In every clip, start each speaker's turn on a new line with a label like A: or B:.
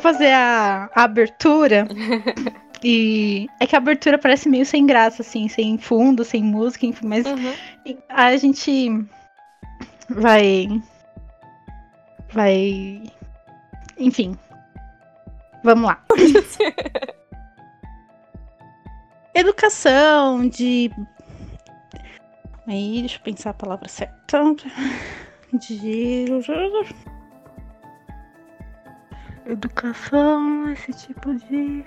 A: fazer a, a abertura. E é que a abertura parece meio sem graça, assim, sem fundo, sem música, enfim, mas
B: Uhum.
A: a gente vai. Vai. Enfim. Vamos lá. Educação de. Aí, deixa eu pensar a palavra certa. De. Educação, esse tipo de.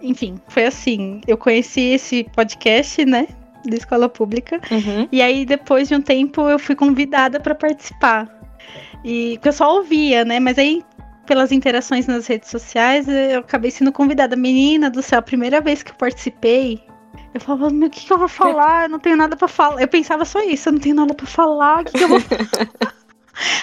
A: Enfim, foi assim. Eu conheci esse podcast, né? Da escola pública.
B: Uhum.
A: E aí, depois de um tempo, eu fui convidada para participar. E porque eu só ouvia, né? Mas aí, pelas interações nas redes sociais, eu acabei sendo convidada. Menina do céu, a primeira vez que eu participei, eu falava, meu, o que, que eu vou falar? Eu não tenho nada para falar. Eu pensava só isso, eu não tenho nada para falar, o que, que eu vou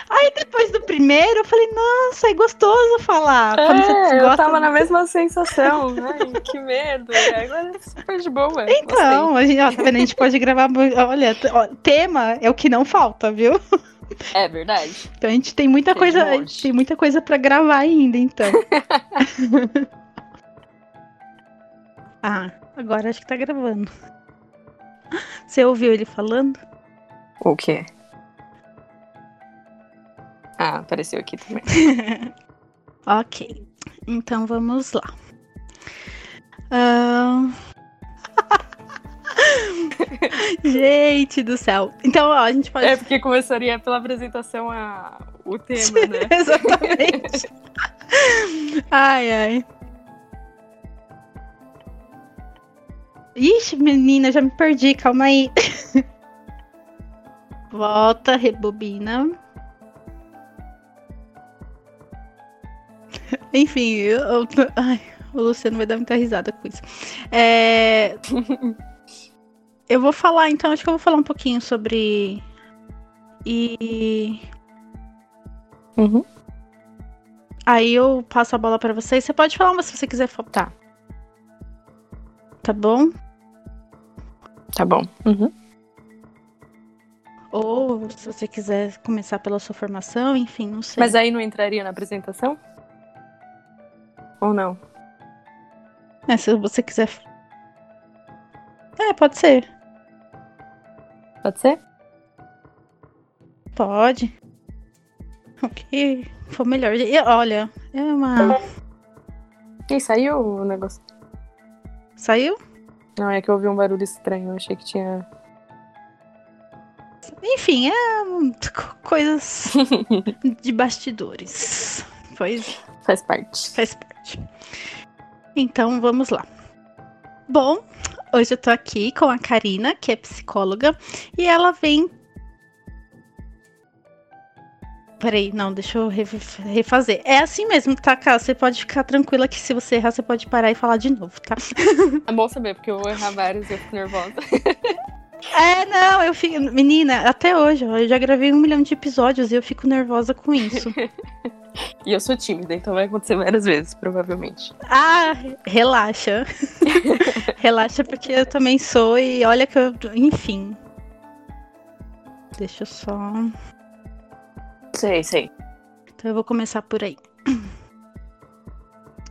A: Aí depois do primeiro, eu falei, nossa, é gostoso falar. Quando você
B: É, eu tava na mesma sensação. Ai, que medo. Agora é super de boa.
A: Então, a gente, ó, tá vendo? A gente pode gravar. Olha, ó, tema é o que não falta, viu?
B: É verdade.
A: Então a gente tem muita
B: Tem
A: coisa,
B: um
A: tem muita coisa para gravar ainda, então. ah, agora acho que tá gravando. Você ouviu ele falando?
B: O quê? Apareceu aqui também.
A: ok. Então vamos lá. Ahn. gente do céu. Então, ó, a gente pode.
B: É porque começaria pela apresentação a... o tema, né?
A: Exatamente. ai, ai. Ixi, menina, já me perdi, calma aí. Volta, rebobina. Enfim, eu, eu- ai, o Luciano vai dar muita risada com isso. É, eu vou falar, então, acho que eu vou falar um pouquinho sobre. E
B: Uhum.
A: Aí eu passo a bola pra vocês. Você pode falar, mas se você quiser faltar. Tá bom?
B: Tá bom. Uhum.
A: Ou se você quiser começar pela sua formação, enfim, não sei.
B: Mas aí não entraria na apresentação? Ou não?
A: É, se você quiser. É, pode ser.
B: Pode ser?
A: Pode. O que for melhor. E, olha, é uma.
B: Ih, saiu o negócio.
A: Saiu?
B: Não, é que eu ouvi um barulho estranho. Eu achei que tinha.
A: Enfim, é co- coisas de bastidores. Pois
B: Faz parte.
A: Faz parte. Então vamos lá. Bom, hoje eu tô aqui com a Karina, que é psicóloga, e ela vem. Peraí, não, deixa eu re- refazer. É assim mesmo, tá, Cá? Você pode ficar tranquila que se você errar, você pode parar e falar de novo, tá?
B: É bom saber, porque eu vou errar vários e eu fico nervosa.
A: É, não, eu fico. Menina, até hoje, eu já gravei um milhão de episódios e eu fico nervosa com isso.
B: E eu sou tímida, então vai acontecer várias vezes, provavelmente.
A: Ah, relaxa. relaxa, porque eu também sou e olha que eu. Enfim. Deixa eu só.
B: Sei, sei.
A: Então eu vou começar por aí.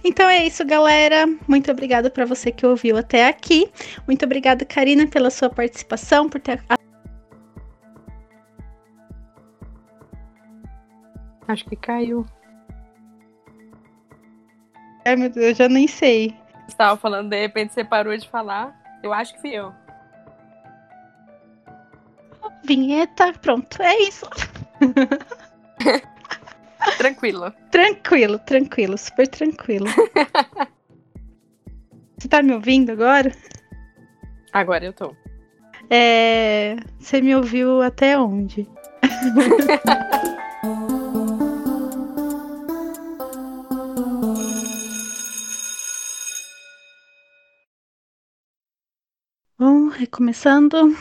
A: Então é isso, galera. Muito obrigada para você que ouviu até aqui. Muito obrigada, Karina, pela sua participação, por ter.
B: Acho que caiu.
A: Ai, meu Deus, eu já nem sei.
B: Você tava falando, de repente você parou de falar. Eu acho que fui eu.
A: Vinheta, pronto. É isso.
B: Tranquilo.
A: Tranquilo, tranquilo, super tranquilo. Você tá me ouvindo agora?
B: Agora eu tô.
A: É, Você me ouviu até onde? recomeçando.